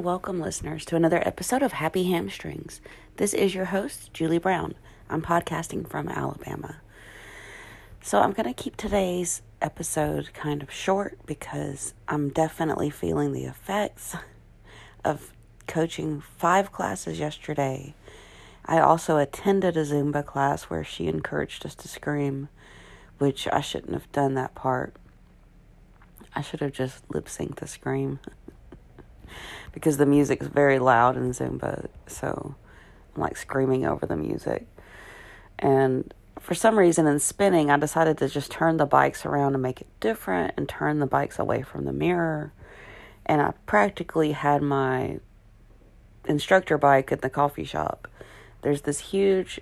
welcome listeners to another episode of Happy Hamstrings. This is your host, Julie Brown. I'm podcasting from Alabama. So I'm going to keep today's episode kind of short because I'm definitely feeling the effects of coaching five classes yesterday. I also attended a Zumba class where she encouraged us to scream, which I shouldn't have done that part. I should have just lip synced the scream. Because the music's very loud in Zumba, so I'm like screaming over the music. And for some reason in spinning, I decided to just turn the bikes around and make it different and turn the bikes away from the mirror. And I practically had my instructor bike at the coffee shop. There's this huge,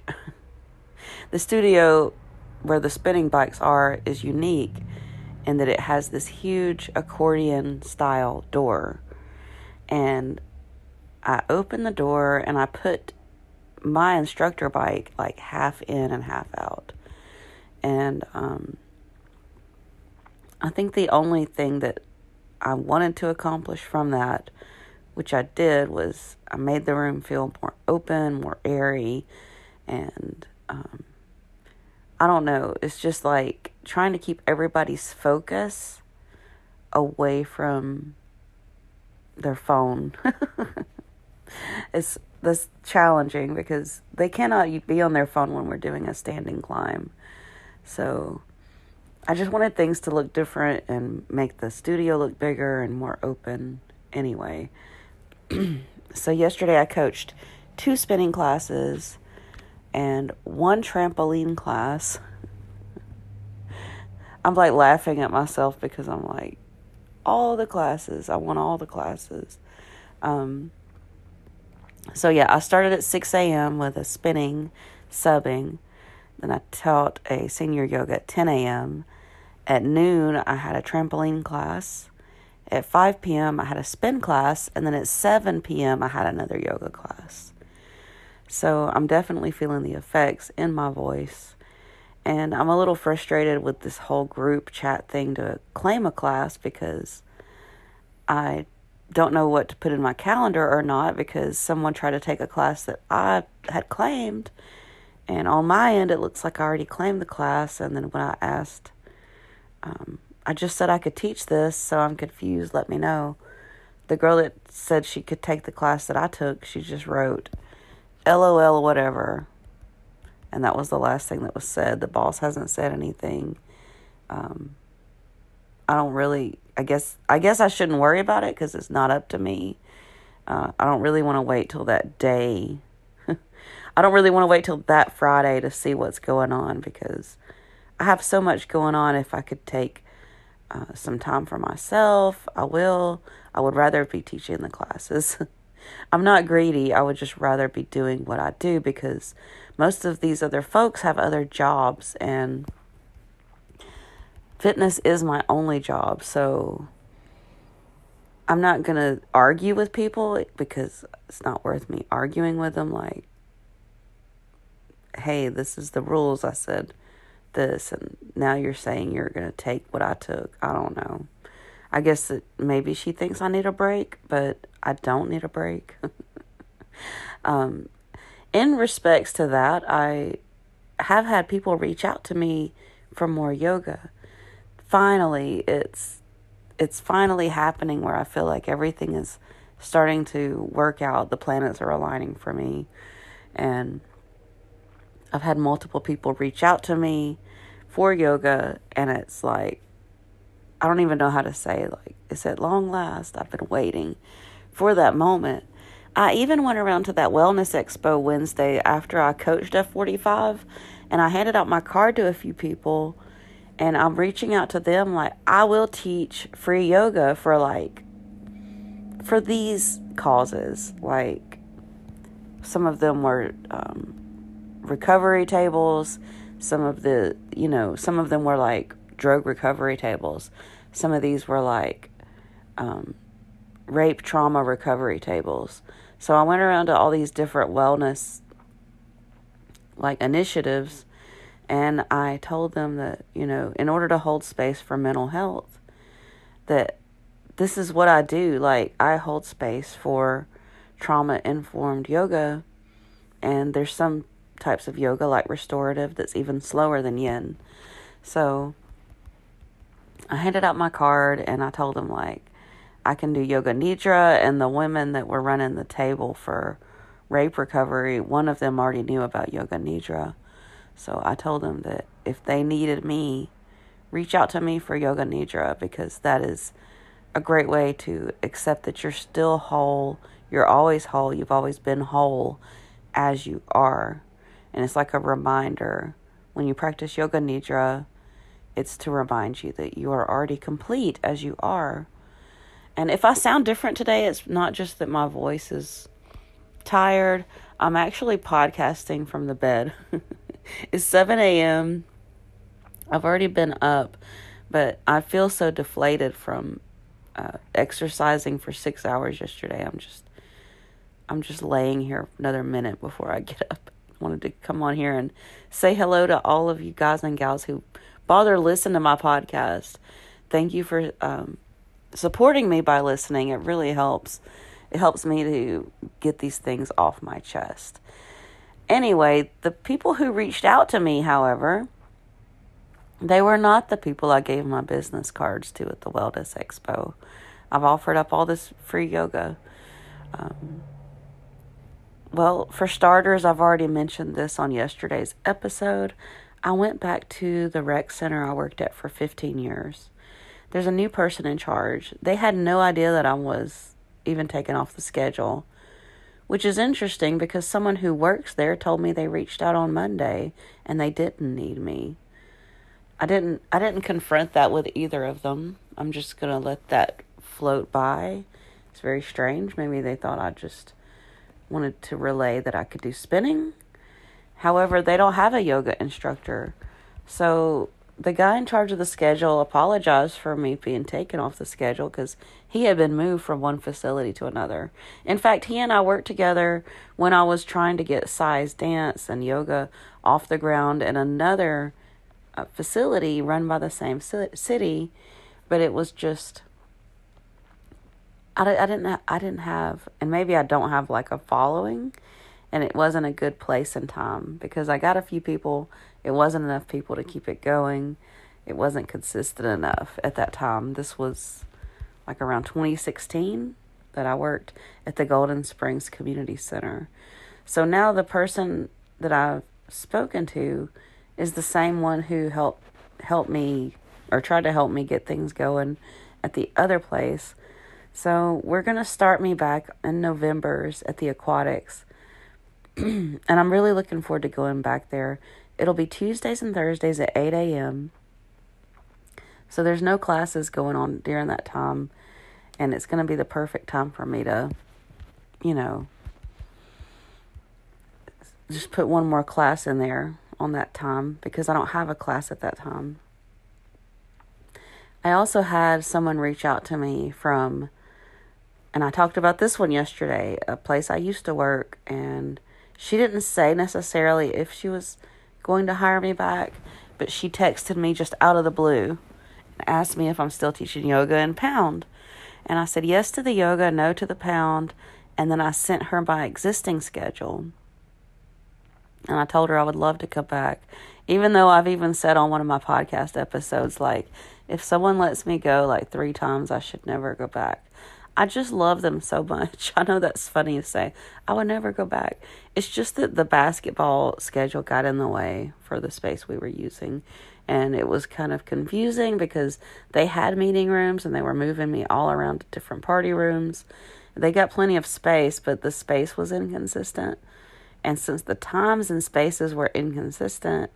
the studio where the spinning bikes are is unique in that it has this huge accordion style door and I opened the door and I put my instructor bike like half in and half out. And um, I think the only thing that I wanted to accomplish from that, which I did, was I made the room feel more open, more airy, and um, I don't know. It's just like trying to keep everybody's focus away from their phone. it's this challenging because they cannot be on their phone when we're doing a standing climb. So I just wanted things to look different and make the studio look bigger and more open anyway. so yesterday I coached two spinning classes and one trampoline class. I'm like laughing at myself because I'm like, all the classes. I want all the classes. Um, so yeah, I started at 6 a.m. with a spinning, subbing. Then I taught a senior yoga at 10 a.m. At noon, I had a trampoline class. At 5 p.m., I had a spin class. And then at 7 p.m., I had another yoga class. So I'm definitely feeling the effects in my voice. And I'm a little frustrated with this whole group chat thing to claim a class because I don't know what to put in my calendar or not because someone tried to take a class that I had claimed. And on my end, it looks like I already claimed the class. And then when I asked, um, I just said I could teach this, so I'm confused. Let me know. The girl that said she could take the class that I took, she just wrote, LOL, whatever and that was the last thing that was said. The boss hasn't said anything. Um, I don't really. I guess. I guess I shouldn't worry about it because it's not up to me. Uh, I don't really want to wait till that day. I don't really want to wait till that Friday to see what's going on because I have so much going on. If I could take uh, some time for myself, I will. I would rather be teaching the classes. I'm not greedy. I would just rather be doing what I do because most of these other folks have other jobs and fitness is my only job. So I'm not going to argue with people because it's not worth me arguing with them like hey, this is the rules. I said this and now you're saying you're going to take what I took. I don't know. I guess that maybe she thinks I need a break, but I don't need a break. um, in respects to that, I have had people reach out to me for more yoga. Finally, it's it's finally happening where I feel like everything is starting to work out. The planets are aligning for me. And I've had multiple people reach out to me for yoga and it's like I don't even know how to say like it's at long last I've been waiting for that moment. I even went around to that wellness expo Wednesday after I coached F45 and I handed out my card to a few people and I'm reaching out to them like I will teach free yoga for like for these causes like some of them were um, recovery tables some of the you know some of them were like drug recovery tables. Some of these were like um, rape trauma recovery tables. So I went around to all these different wellness like initiatives and I told them that, you know, in order to hold space for mental health, that this is what I do. Like, I hold space for trauma informed yoga, and there's some types of yoga, like restorative, that's even slower than yin. So, I handed out my card and I told them, like, I can do yoga nidra, and the women that were running the table for rape recovery, one of them already knew about yoga nidra. So I told them that if they needed me, reach out to me for yoga nidra because that is a great way to accept that you're still whole. You're always whole. You've always been whole as you are. And it's like a reminder when you practice yoga nidra, it's to remind you that you are already complete as you are. And if I sound different today, it's not just that my voice is tired. I'm actually podcasting from the bed. it's 7 a.m. I've already been up, but I feel so deflated from uh, exercising for six hours yesterday. I'm just, I'm just laying here another minute before I get up. Wanted to come on here and say hello to all of you guys and gals who bother listen to my podcast. Thank you for um, supporting me by listening. It really helps. It helps me to get these things off my chest. Anyway, the people who reached out to me, however, they were not the people I gave my business cards to at the Wellness Expo. I've offered up all this free yoga. Um, well, for starters, I've already mentioned this on yesterday's episode. I went back to the rec center I worked at for 15 years. There's a new person in charge. They had no idea that I was even taken off the schedule, which is interesting because someone who works there told me they reached out on Monday and they didn't need me. I didn't I didn't confront that with either of them. I'm just going to let that float by. It's very strange. Maybe they thought I just wanted to relay that I could do spinning. However, they don't have a yoga instructor. So the guy in charge of the schedule apologized for me being taken off the schedule because he had been moved from one facility to another. In fact, he and I worked together when I was trying to get size dance and yoga off the ground in another uh, facility run by the same city, but it was just. I, I didn't I didn't have and maybe I don't have like a following and it wasn't a good place and time because I got a few people it wasn't enough people to keep it going. It wasn't consistent enough at that time. This was like around 2016 that I worked at the Golden Springs Community Center. So now the person that I've spoken to is the same one who helped help me or tried to help me get things going at the other place. So we're going to start me back in November's at the aquatics. and I'm really looking forward to going back there It'll be Tuesdays and Thursdays at 8 a.m. So there's no classes going on during that time. And it's going to be the perfect time for me to, you know, just put one more class in there on that time because I don't have a class at that time. I also had someone reach out to me from, and I talked about this one yesterday, a place I used to work, and she didn't say necessarily if she was going to hire me back, but she texted me just out of the blue and asked me if I'm still teaching yoga in pound. And I said yes to the yoga, no to the pound, and then I sent her my existing schedule. And I told her I would love to come back. Even though I've even said on one of my podcast episodes, like, if someone lets me go like three times, I should never go back. I just love them so much. I know that's funny to say. I would never go back. It's just that the basketball schedule got in the way for the space we were using. And it was kind of confusing because they had meeting rooms and they were moving me all around to different party rooms. They got plenty of space, but the space was inconsistent. And since the times and spaces were inconsistent,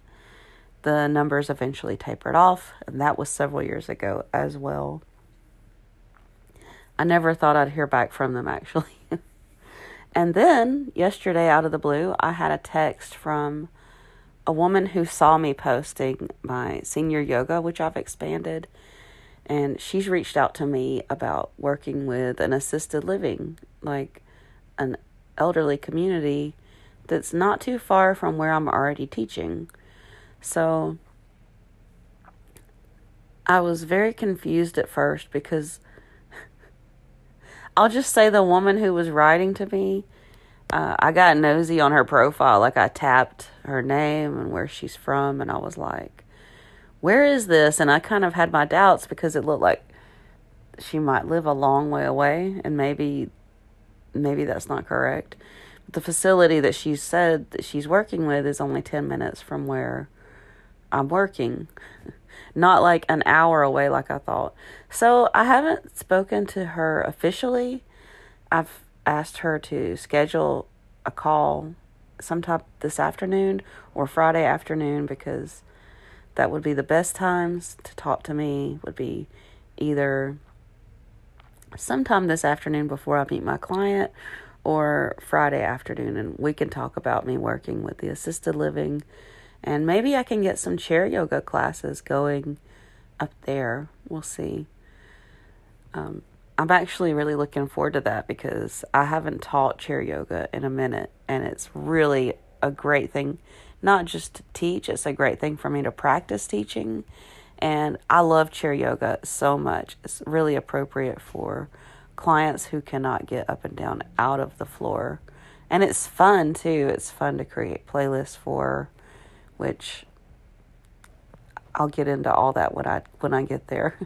the numbers eventually tapered off. And that was several years ago as well. I never thought I'd hear back from them actually. and then yesterday, out of the blue, I had a text from a woman who saw me posting my senior yoga, which I've expanded. And she's reached out to me about working with an assisted living, like an elderly community that's not too far from where I'm already teaching. So I was very confused at first because I'll just say the woman who was writing to me, uh, I got nosy on her profile. Like I tapped her name and where she's from, and I was like, where is this? And I kind of had my doubts because it looked like she might live a long way away, and maybe, maybe that's not correct. But the facility that she said that she's working with is only 10 minutes from where I'm working. Not like an hour away like I thought. So I haven't spoken to her officially. I've asked her to schedule a call sometime this afternoon or Friday afternoon because that would be the best times to talk to me would be either sometime this afternoon before I meet my client or Friday afternoon and we can talk about me working with the assisted living and maybe I can get some chair yoga classes going up there. We'll see. Um, I'm actually really looking forward to that because I haven't taught chair yoga in a minute, and it's really a great thing, not just to teach, it's a great thing for me to practice teaching. And I love chair yoga so much. It's really appropriate for clients who cannot get up and down out of the floor. And it's fun too. It's fun to create playlists for which I'll get into all that when I when I get there.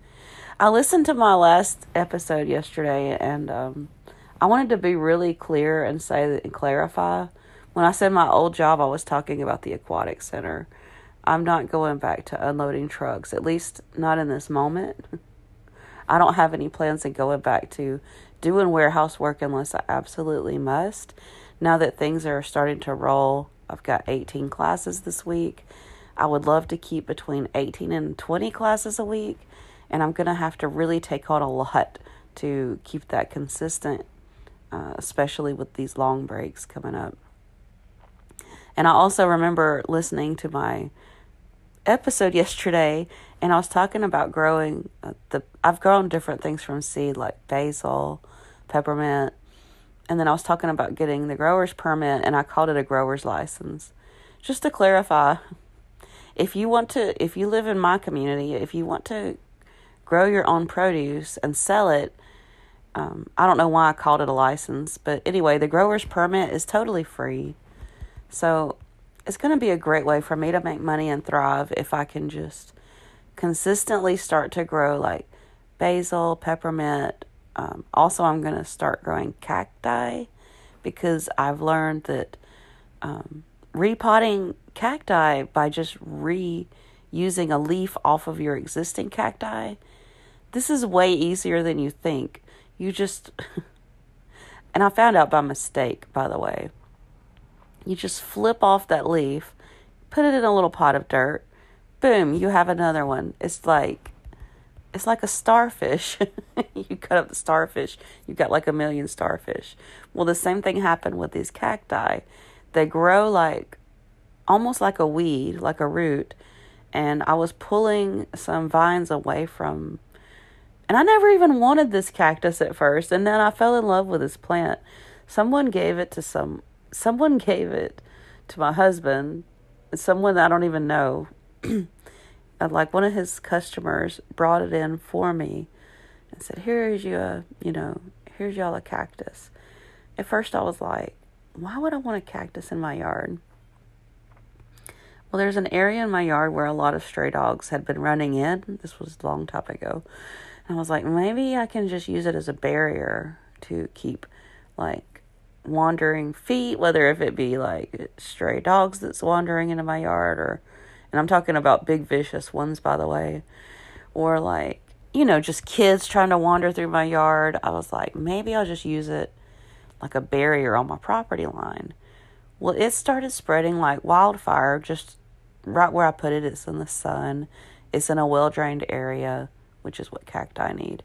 I listened to my last episode yesterday, and um, I wanted to be really clear and say that, and clarify. When I said my old job, I was talking about the aquatic center. I'm not going back to unloading trucks, at least not in this moment. I don't have any plans of going back to doing warehouse work unless I absolutely must. Now that things are starting to roll, I've got 18 classes this week. I would love to keep between 18 and 20 classes a week and I'm going to have to really take on a lot to keep that consistent, uh, especially with these long breaks coming up. And I also remember listening to my episode yesterday, and I was talking about growing uh, the. I've grown different things from seed, like basil, peppermint, and then I was talking about getting the grower's permit, and I called it a grower's license. Just to clarify, if you want to, if you live in my community, if you want to grow your own produce and sell it. Um, I don't know why I called it a license, but anyway, the grower's permit is totally free. So it's going to be a great way for me to make money and thrive if I can just consistently start to grow like basil, peppermint. Um, also, I'm going to start growing cacti because I've learned that um, repotting cacti by just reusing a leaf off of your existing cacti this is way easier than you think. You just, and I found out by mistake, by the way. You just flip off that leaf, put it in a little pot of dirt, boom, you have another one. It's like, it's like a starfish. you cut up the starfish, you've got like a million starfish. Well, the same thing happened with these cacti. They grow like, almost like a weed, like a root. And I was pulling some vines away from and I never even wanted this cactus at first, and then I fell in love with this plant. Someone gave it to some someone gave it to my husband, someone I don't even know. and like one of his customers brought it in for me and said, "Here's you a, you know, here's y'all a cactus." At first I was like, "Why would I want a cactus in my yard?" Well, there's an area in my yard where a lot of stray dogs had been running in. This was a long time ago. And I was like, maybe I can just use it as a barrier to keep like wandering feet, whether if it be like stray dogs that's wandering into my yard or and I'm talking about big vicious ones by the way, or like, you know, just kids trying to wander through my yard. I was like, maybe I'll just use it like a barrier on my property line. Well, it started spreading like wildfire just right where I put it. It's in the sun. It's in a well drained area which is what cacti need.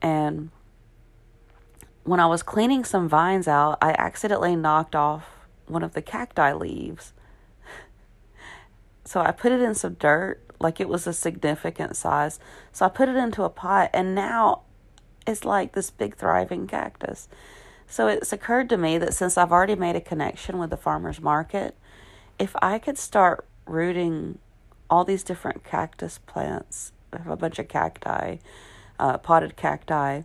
And when I was cleaning some vines out, I accidentally knocked off one of the cacti leaves. So I put it in some dirt, like it was a significant size. So I put it into a pot, and now it's like this big thriving cactus. So it's occurred to me that since I've already made a connection with the farmer's market, if I could start rooting all these different cactus plants have a bunch of cacti, uh, potted cacti,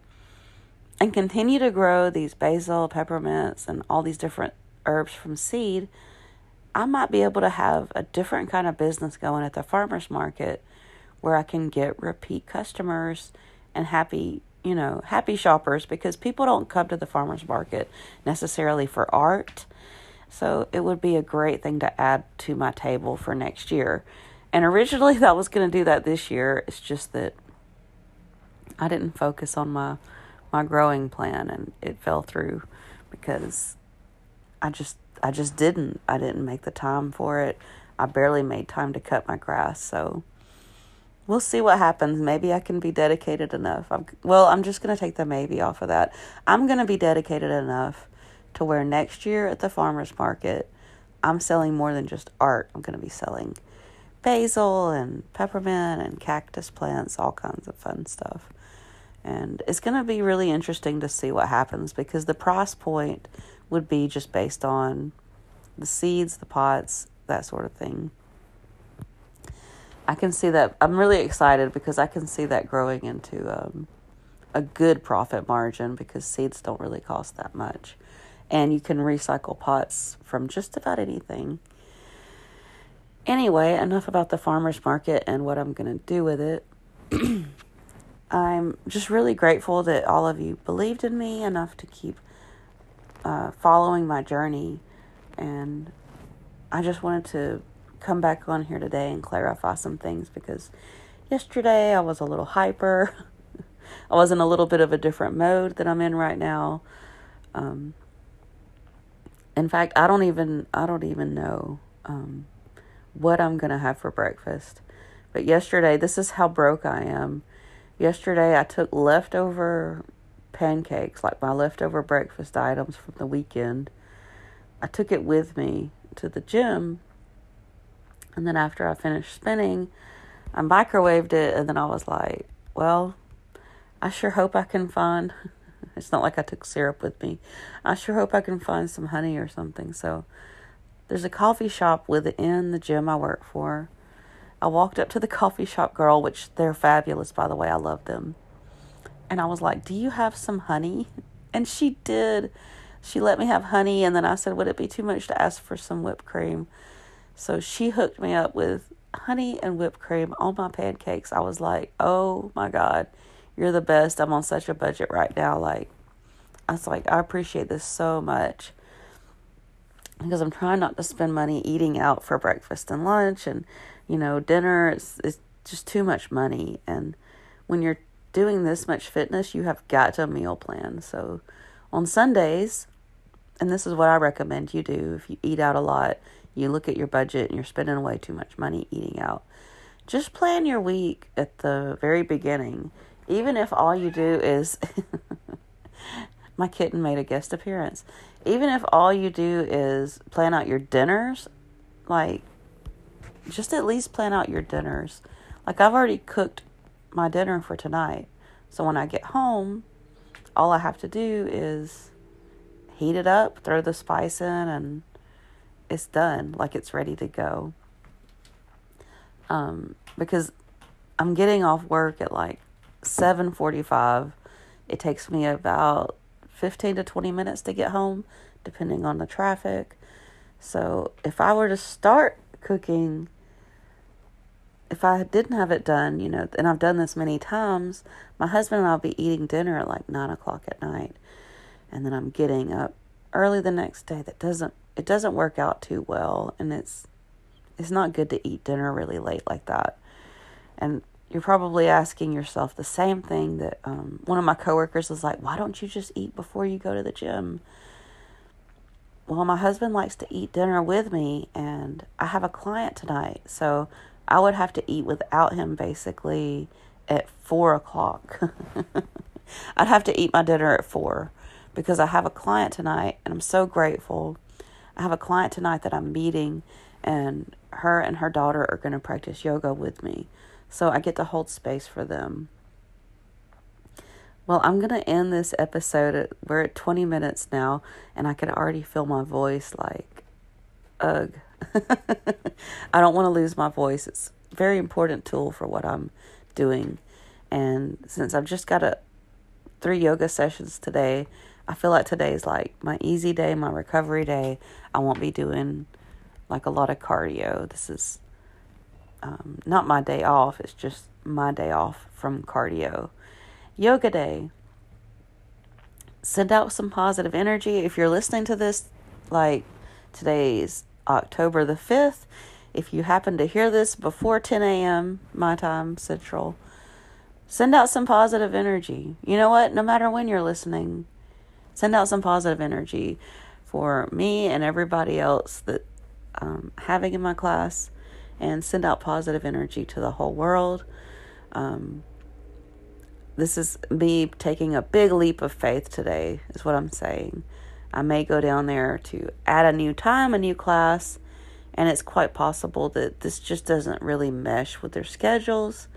and continue to grow these basil, peppermints, and all these different herbs from seed, I might be able to have a different kind of business going at the farmer's market where I can get repeat customers and happy, you know, happy shoppers because people don't come to the farmer's market necessarily for art. So it would be a great thing to add to my table for next year. And originally I was going to do that this year. It's just that I didn't focus on my my growing plan and it fell through because I just I just didn't. I didn't make the time for it. I barely made time to cut my grass, so we'll see what happens. Maybe I can be dedicated enough. I'm, well, I'm just going to take the maybe off of that. I'm going to be dedicated enough to where next year at the farmers market, I'm selling more than just art. I'm going to be selling basil and peppermint and cactus plants, all kinds of fun stuff. And it's going to be really interesting to see what happens because the price point would be just based on the seeds, the pots, that sort of thing. I can see that. I'm really excited because I can see that growing into um, a good profit margin because seeds don't really cost that much. And you can recycle pots from just about anything. Anyway, enough about the farmer's market and what I'm going to do with it. I'm just really grateful that all of you believed in me enough to keep uh, following my journey. And I just wanted to come back on here today and clarify some things because yesterday I was a little hyper. I was in a little bit of a different mode that I'm in right now. Um, in fact, I don't even I don't even know um, what I'm gonna have for breakfast. But yesterday, this is how broke I am. Yesterday, I took leftover pancakes, like my leftover breakfast items from the weekend. I took it with me to the gym. And then after I finished spinning, I microwaved it. And then I was like, well, I sure hope I can find. It's not like I took syrup with me. I sure hope I can find some honey or something. So there's a coffee shop within the gym I work for. I walked up to the coffee shop girl, which they're fabulous, by the way. I love them. And I was like, Do you have some honey? And she did. She let me have honey. And then I said, Would it be too much to ask for some whipped cream? So she hooked me up with honey and whipped cream on my pancakes. I was like, Oh my God, you're the best. I'm on such a budget right now. Like, I was like, I appreciate this so much because I'm trying not to spend money eating out for breakfast and lunch and, you know, dinner. It's, it's just too much money. And when you're doing this much fitness, you have got to meal plan. So on Sundays, and this is what I recommend you do if you eat out a lot, you look at your budget and you're spending way too much money eating out. Just plan your week at the very beginning. Even if all you do is my kitten made a guest appearance. Even if all you do is plan out your dinners, like just at least plan out your dinners. Like I've already cooked my dinner for tonight. So when I get home, all I have to do is heat it up, throw the spice in, and it's done. Like it's ready to go. Um, because I'm getting off work at like 7:45. It takes me about 15 to 20 minutes to get home, depending on the traffic. So if I were to start cooking if I didn't have it done, you know, and I've done this many times, my husband and I'll be eating dinner at like nine o'clock at night, and then I'm getting up early the next day. That doesn't it doesn't work out too well, and it's it's not good to eat dinner really late like that. And you're probably asking yourself the same thing that um, one of my coworkers was like, "Why don't you just eat before you go to the gym?" Well, my husband likes to eat dinner with me, and I have a client tonight, so I would have to eat without him basically at four o'clock. I'd have to eat my dinner at four because I have a client tonight and I'm so grateful. I have a client tonight that I'm meeting and her and her daughter are going to practice yoga with me. So I get to hold space for them. Well, I'm going to end this episode. At, we're at 20 minutes now, and I can already feel my voice like, ugh. I don't want to lose my voice. It's a very important tool for what I'm doing. And since I've just got a three yoga sessions today. I feel like today's like my easy day, my recovery day. I won't be doing like a lot of cardio. This is um, not my day off, it's just my day off from cardio. Yoga day. Send out some positive energy. If you're listening to this, like today's October the 5th, if you happen to hear this before 10 a.m. my time central, send out some positive energy. You know what? No matter when you're listening, send out some positive energy for me and everybody else that um, having in my class and send out positive energy to the whole world. Um, this is me taking a big leap of faith today, is what I'm saying. I may go down there to add a new time, a new class, and it's quite possible that this just doesn't really mesh with their schedules.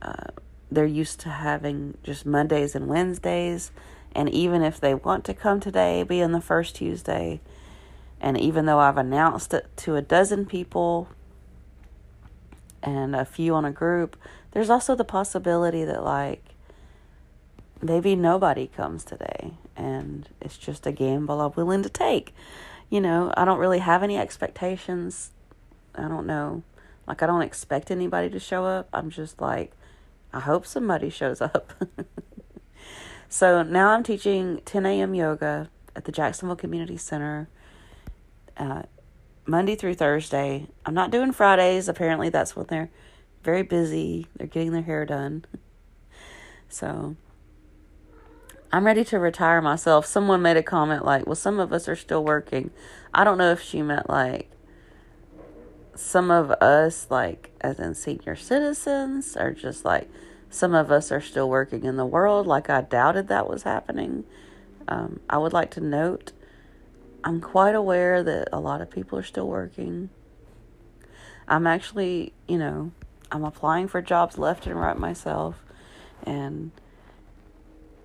Uh, they're used to having just Mondays and Wednesdays, and even if they want to come today, be on the first Tuesday, and even though I've announced it to a dozen people and a few on a group, there's also the possibility that, like, maybe nobody comes today and it's just a gamble I'm willing to take. You know, I don't really have any expectations. I don't know. Like, I don't expect anybody to show up. I'm just like, I hope somebody shows up. so now I'm teaching 10 a.m. yoga at the Jacksonville Community Center uh, Monday through Thursday. I'm not doing Fridays. Apparently, that's when they're very busy. They're getting their hair done. so I'm ready to retire myself. Someone made a comment like, well, some of us are still working. I don't know if she meant like some of us, like as in senior citizens, or just like some of us are still working in the world. Like I doubted that was happening. Um, I would like to note I'm quite aware that a lot of people are still working. I'm actually, you know, I'm applying for jobs left and right myself. And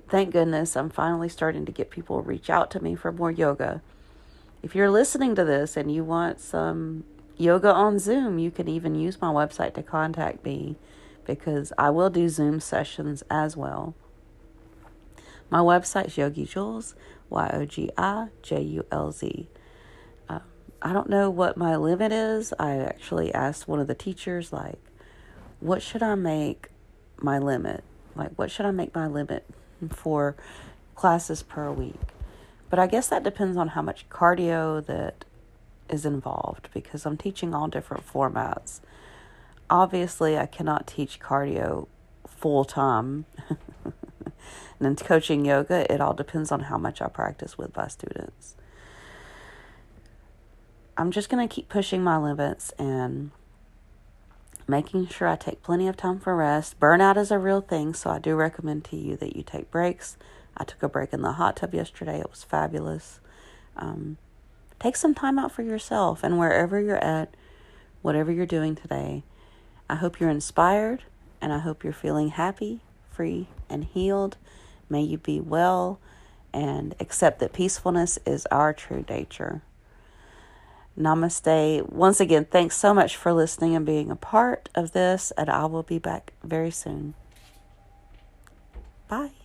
thank goodness I'm finally starting to get people reach out to me for more yoga. If you're listening to this and you want some yoga on Zoom, you can even use my website to contact me because I will do Zoom sessions as well. My website is Yogi Julz. Y O G I J U L Z. Um, I don't know what my limit is. I actually asked one of the teachers, like, what should I make my limit? Like, what should I make my limit for classes per week? But I guess that depends on how much cardio that is involved because I'm teaching all different formats. Obviously, I cannot teach cardio full time. And in coaching yoga, it all depends on how much I practice with my students. I'm just going to keep pushing my limits and making sure I take plenty of time for rest. Burnout is a real thing, so I do recommend to you that you take breaks. I took a break in the hot tub yesterday, it was fabulous. Um, take some time out for yourself and wherever you're at, whatever you're doing today. I hope you're inspired and I hope you're feeling happy, free, and healed. May you be well and accept that peacefulness is our true nature. Namaste. Once again, thanks so much for listening and being a part of this, and I will be back very soon. Bye.